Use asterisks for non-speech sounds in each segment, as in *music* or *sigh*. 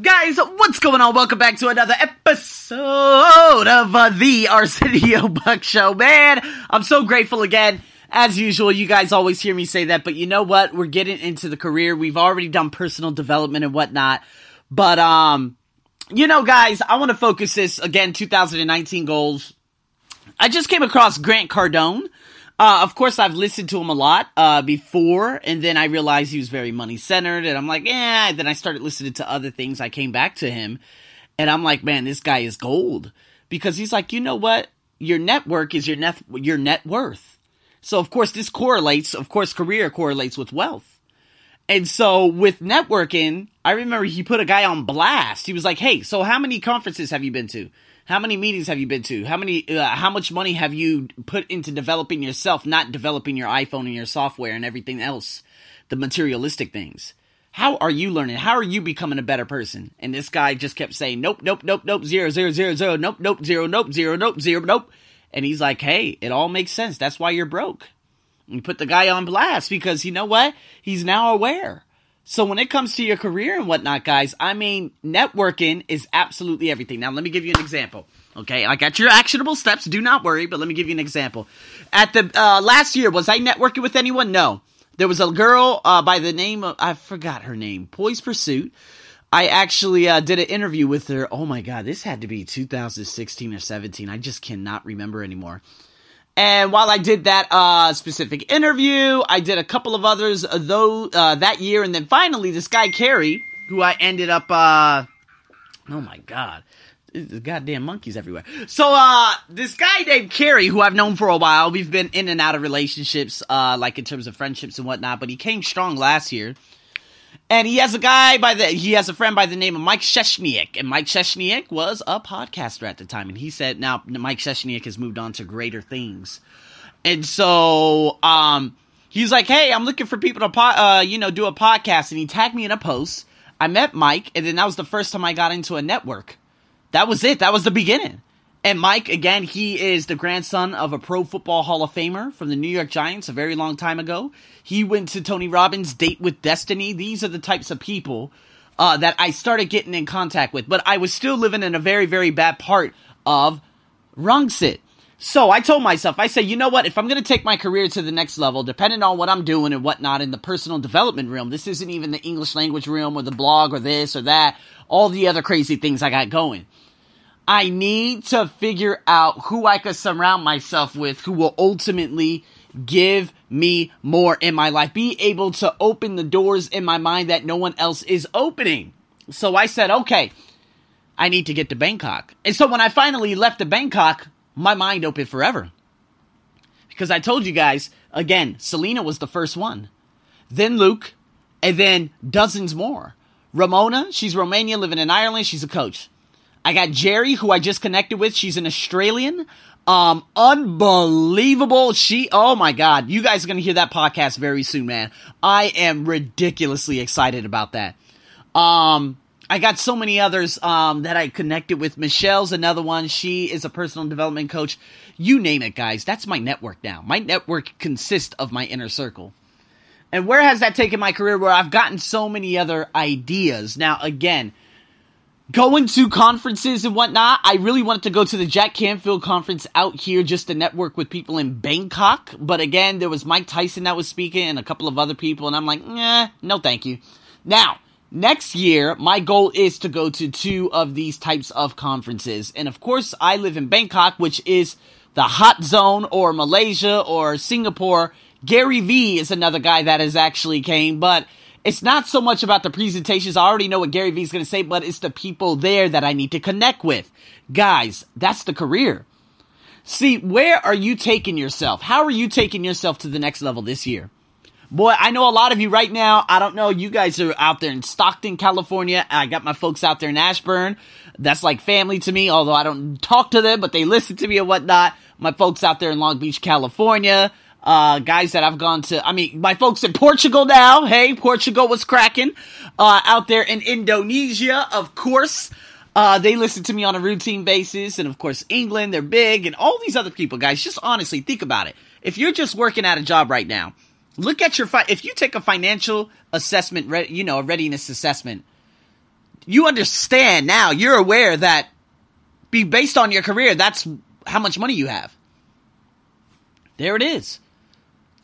Guys, what's going on? Welcome back to another episode of uh, the Arsenio *laughs* Buck Show. Man, I'm so grateful again. As usual, you guys always hear me say that, but you know what? We're getting into the career. We've already done personal development and whatnot. But, um, you know, guys, I want to focus this again, 2019 goals. I just came across Grant Cardone. Uh, of course, I've listened to him a lot uh, before, and then I realized he was very money centered, and I'm like, yeah. Then I started listening to other things. I came back to him, and I'm like, man, this guy is gold because he's like, you know what? Your network is your net your net worth. So of course, this correlates. Of course, career correlates with wealth. And so with networking, I remember he put a guy on blast. He was like, "Hey, so how many conferences have you been to? How many meetings have you been to? How many uh, how much money have you put into developing yourself, not developing your iPhone and your software and everything else, the materialistic things? How are you learning? How are you becoming a better person?" And this guy just kept saying, "Nope, nope, nope, nope, zero, zero, zero, zero, nope, nope, zero, nope, zero, nope, zero, nope." And he's like, "Hey, it all makes sense. That's why you're broke." You put the guy on blast because you know what? He's now aware. So when it comes to your career and whatnot, guys, I mean, networking is absolutely everything. Now, let me give you an example. Okay, I got your actionable steps. Do not worry, but let me give you an example. At the uh, last year, was I networking with anyone? No. There was a girl uh, by the name of I forgot her name, Poise Pursuit. I actually uh, did an interview with her. Oh my god, this had to be 2016 or 17. I just cannot remember anymore. And while I did that uh, specific interview, I did a couple of others uh, though uh, that year, and then finally this guy Carrie, who I ended up. Uh, oh my god, the goddamn monkeys everywhere. So uh, this guy named Carrie, who I've known for a while, we've been in and out of relationships, uh, like in terms of friendships and whatnot. But he came strong last year. And he has a guy by the he has a friend by the name of Mike Sheshniak, and Mike Sheshniak was a podcaster at the time, and he said now Mike Sheshniak has moved on to greater things, and so um he's like, hey, I'm looking for people to po- uh you know do a podcast, and he tagged me in a post. I met Mike, and then that was the first time I got into a network. That was it. That was the beginning. And Mike, again, he is the grandson of a Pro Football Hall of Famer from the New York Giants a very long time ago. He went to Tony Robbins' Date with Destiny. These are the types of people uh, that I started getting in contact with. But I was still living in a very, very bad part of Rangsit. So I told myself, I said, you know what? If I'm going to take my career to the next level, depending on what I'm doing and whatnot in the personal development realm, this isn't even the English language realm or the blog or this or that, all the other crazy things I got going. I need to figure out who I could surround myself with who will ultimately give me more in my life, be able to open the doors in my mind that no one else is opening. So I said, okay, I need to get to Bangkok. And so when I finally left to Bangkok, my mind opened forever. Because I told you guys, again, Selena was the first one, then Luke, and then dozens more. Ramona, she's Romania living in Ireland, she's a coach. I got Jerry, who I just connected with. She's an Australian. Um, unbelievable. She, oh my God. You guys are going to hear that podcast very soon, man. I am ridiculously excited about that. Um, I got so many others, um, that I connected with. Michelle's another one. She is a personal development coach. You name it, guys. That's my network now. My network consists of my inner circle. And where has that taken my career where I've gotten so many other ideas? Now, again, going to conferences and whatnot. I really wanted to go to the Jack Canfield conference out here just to network with people in Bangkok. But again, there was Mike Tyson that was speaking and a couple of other people, and I'm like, nah, no thank you. Now, next year, my goal is to go to two of these types of conferences. And of course, I live in Bangkok, which is the hot zone, or Malaysia, or Singapore. Gary Vee is another guy that has actually came, but it's not so much about the presentations. I already know what Gary Vee's going to say, but it's the people there that I need to connect with. Guys, that's the career. See, where are you taking yourself? How are you taking yourself to the next level this year? Boy, I know a lot of you right now. I don't know. You guys are out there in Stockton, California. I got my folks out there in Ashburn. That's like family to me, although I don't talk to them, but they listen to me and whatnot. My folks out there in Long Beach, California uh, guys that I've gone to. I mean, my folks in Portugal now. Hey, Portugal was cracking. Uh, out there in Indonesia, of course. Uh, they listen to me on a routine basis. And of course, England, they're big. And all these other people, guys, just honestly think about it. If you're just working at a job right now, look at your, fi- if you take a financial assessment, re- you know, a readiness assessment, you understand now, you're aware that be based on your career, that's how much money you have. There it is.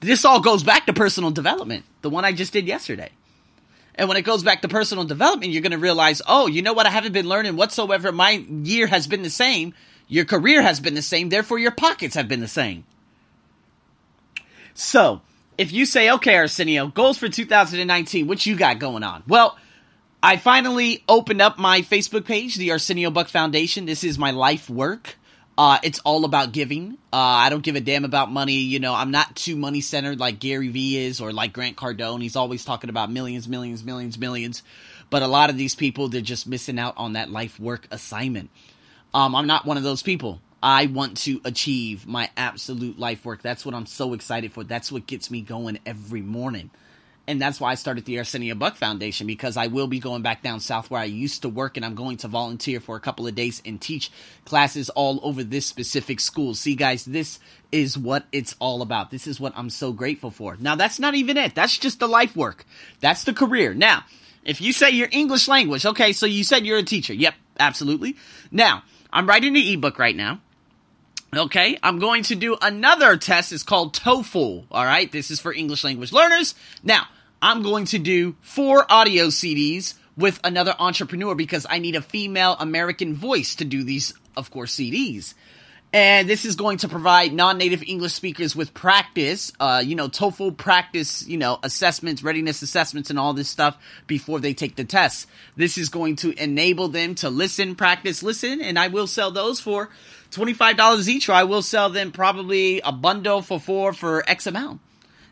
This all goes back to personal development, the one I just did yesterday. And when it goes back to personal development, you're going to realize, oh, you know what? I haven't been learning whatsoever. My year has been the same. Your career has been the same. Therefore, your pockets have been the same. So, if you say, okay, Arsenio, goals for 2019, what you got going on? Well, I finally opened up my Facebook page, the Arsenio Buck Foundation. This is my life work. Uh, it's all about giving. Uh, I don't give a damn about money. You know, I'm not too money centered like Gary Vee is or like Grant Cardone. He's always talking about millions, millions, millions, millions. But a lot of these people, they're just missing out on that life work assignment. Um, I'm not one of those people. I want to achieve my absolute life work. That's what I'm so excited for. That's what gets me going every morning. And that's why I started the Arsenio Buck Foundation because I will be going back down south where I used to work and I'm going to volunteer for a couple of days and teach classes all over this specific school. See, guys, this is what it's all about. This is what I'm so grateful for. Now, that's not even it. That's just the life work. That's the career. Now, if you say your English language, okay, so you said you're a teacher. Yep, absolutely. Now, I'm writing the ebook right now. Okay, I'm going to do another test. It's called TOEFL. All right, this is for English language learners. Now, I'm going to do four audio CDs with another entrepreneur because I need a female American voice to do these, of course, CDs. And this is going to provide non-native English speakers with practice, uh, you know, TOEFL practice, you know, assessments, readiness assessments, and all this stuff before they take the test. This is going to enable them to listen, practice, listen, and I will sell those for $25 each, or I will sell them probably a bundle for four for X amount.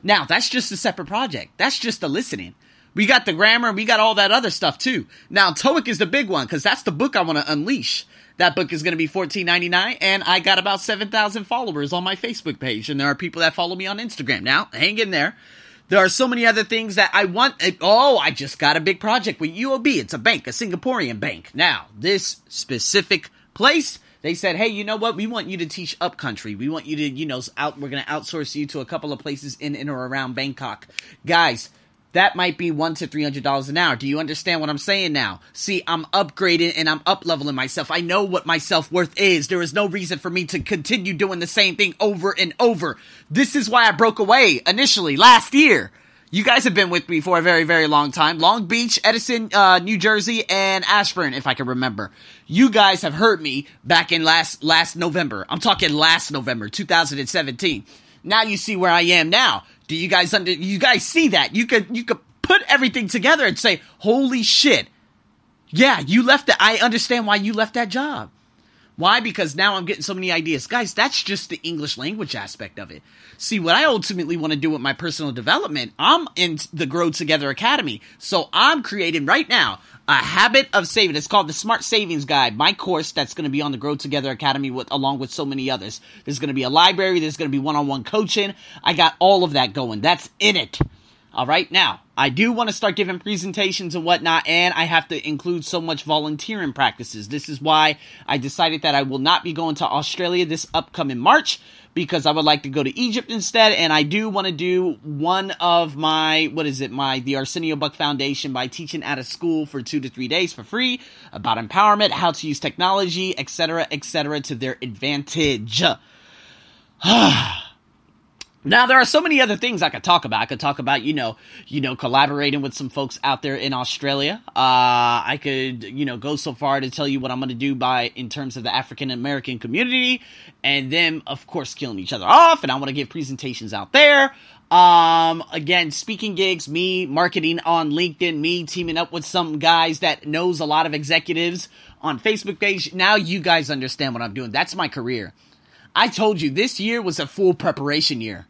Now, that's just a separate project. That's just the listening. We got the grammar, we got all that other stuff too. Now, TOEIC is the big one because that's the book I want to unleash. That book is going to be $14.99, and I got about 7,000 followers on my Facebook page, and there are people that follow me on Instagram. Now, hang in there. There are so many other things that I want. Eh, oh, I just got a big project with UOB. It's a bank, a Singaporean bank. Now, this specific place they said, "Hey, you know what? We want you to teach upcountry. We want you to, you know, out. We're going to outsource you to a couple of places in and or around Bangkok, guys." That might be one to three hundred dollars an hour. Do you understand what I'm saying now? See, I'm upgrading and I'm up leveling myself. I know what my self worth is. There is no reason for me to continue doing the same thing over and over. This is why I broke away initially last year. You guys have been with me for a very, very long time. Long Beach, Edison, uh, New Jersey, and Ashburn, if I can remember. You guys have heard me back in last last November. I'm talking last November, 2017. Now you see where I am now. Do you guys under? You guys see that? You could you could put everything together and say, "Holy shit!" Yeah, you left that. I understand why you left that job. Why? Because now I'm getting so many ideas. Guys, that's just the English language aspect of it. See, what I ultimately want to do with my personal development, I'm in the Grow Together Academy. So I'm creating right now a habit of saving. It's called the Smart Savings Guide, my course that's going to be on the Grow Together Academy with, along with so many others. There's going to be a library, there's going to be one on one coaching. I got all of that going. That's in it. All right, now I do want to start giving presentations and whatnot, and I have to include so much volunteering practices. This is why I decided that I will not be going to Australia this upcoming March because I would like to go to Egypt instead, and I do want to do one of my what is it, my the Arsenio Buck Foundation by teaching at a school for two to three days for free about empowerment, how to use technology, etc., etc., to their advantage. *sighs* Ah. Now there are so many other things I could talk about. I could talk about, you know, you know, collaborating with some folks out there in Australia. Uh, I could, you know, go so far to tell you what I'm going to do by in terms of the African American community, and then of course killing each other off. And I want to give presentations out there. Um, again, speaking gigs, me marketing on LinkedIn, me teaming up with some guys that knows a lot of executives on Facebook page. Now you guys understand what I'm doing. That's my career. I told you this year was a full preparation year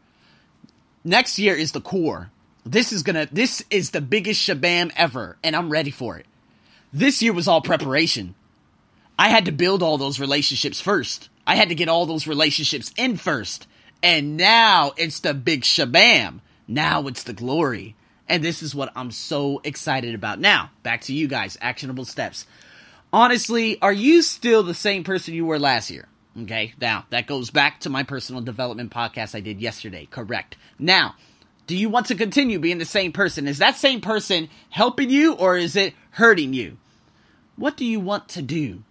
next year is the core. This is gonna, this is the biggest shabam ever, and I'm ready for it. This year was all preparation. I had to build all those relationships first. I had to get all those relationships in first. And now it's the big shabam. Now it's the glory. And this is what I'm so excited about. Now, back to you guys. Actionable steps. Honestly, are you still the same person you were last year? Okay, now that goes back to my personal development podcast I did yesterday. Correct. Now, do you want to continue being the same person? Is that same person helping you or is it hurting you? What do you want to do?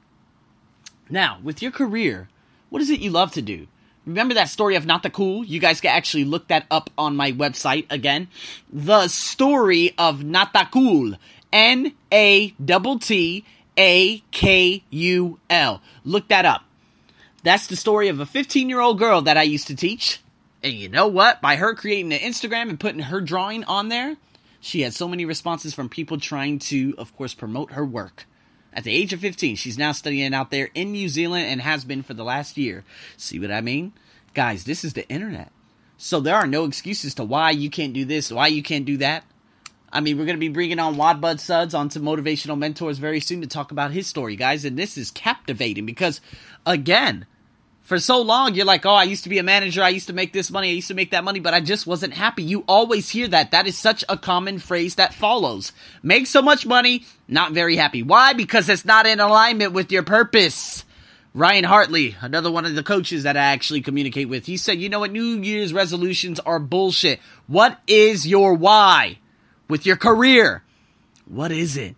Now, with your career, what is it you love to do? Remember that story of Nattakul? You guys can actually look that up on my website again. The story of Nattakul. N A T T A K U L. Look that up. That's the story of a 15 year old girl that I used to teach. And you know what? By her creating an Instagram and putting her drawing on there, she had so many responses from people trying to, of course, promote her work. At the age of 15, she's now studying out there in New Zealand and has been for the last year. See what I mean? Guys, this is the internet. So there are no excuses to why you can't do this, why you can't do that. I mean, we're going to be bringing on Wadbud Suds onto Motivational Mentors very soon to talk about his story, guys. And this is captivating because, again, for so long you're like, oh, I used to be a manager, I used to make this money, I used to make that money, but I just wasn't happy. You always hear that. That is such a common phrase that follows. Make so much money, not very happy. Why? Because it's not in alignment with your purpose. Ryan Hartley, another one of the coaches that I actually communicate with, he said, you know what, New Year's resolutions are bullshit. What is your why with your career? What is it?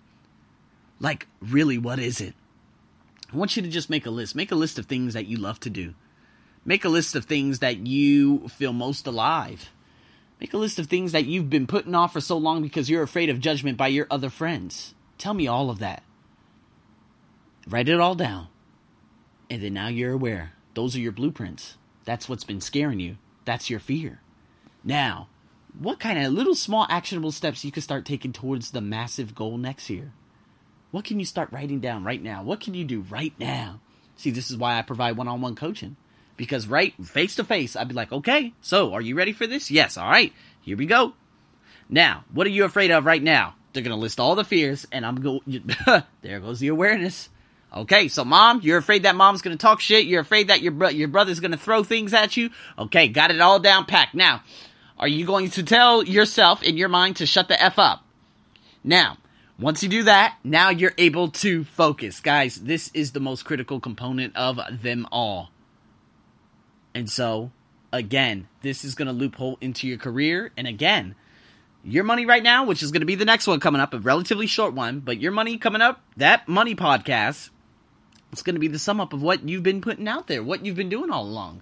Like, really, what is it? I want you to just make a list. Make a list of things that you love to do. Make a list of things that you feel most alive. Make a list of things that you've been putting off for so long because you're afraid of judgment by your other friends. Tell me all of that. Write it all down. And then now you're aware. Those are your blueprints. That's what's been scaring you. That's your fear. Now, what kind of little small actionable steps you can start taking towards the massive goal next year? What can you start writing down right now? What can you do right now? See, this is why I provide one on one coaching. Because right face to face, I'd be like, okay, so are you ready for this? Yes, all right, here we go. Now, what are you afraid of right now? They're gonna list all the fears, and I'm going. *laughs* there goes the awareness. Okay, so mom, you're afraid that mom's gonna talk shit. You're afraid that your bro- your brother's gonna throw things at you. Okay, got it all down packed. Now, are you going to tell yourself in your mind to shut the f up? Now, once you do that, now you're able to focus. Guys, this is the most critical component of them all. And so, again, this is going to loophole into your career. And again, your money right now, which is going to be the next one coming up, a relatively short one, but your money coming up, that money podcast, it's going to be the sum up of what you've been putting out there, what you've been doing all along.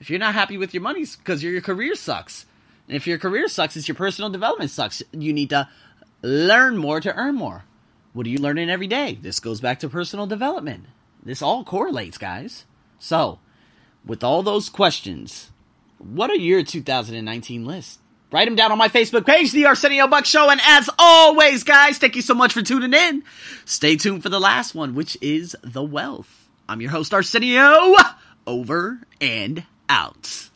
If you're not happy with your money, because your career sucks. And if your career sucks, it's your personal development sucks. You need to learn more to earn more. What are you learning every day? This goes back to personal development. This all correlates, guys. So, with all those questions, what are your 2019 lists? Write them down on my Facebook page, The Arsenio Buck Show. And as always, guys, thank you so much for tuning in. Stay tuned for the last one, which is The Wealth. I'm your host, Arsenio. Over and out.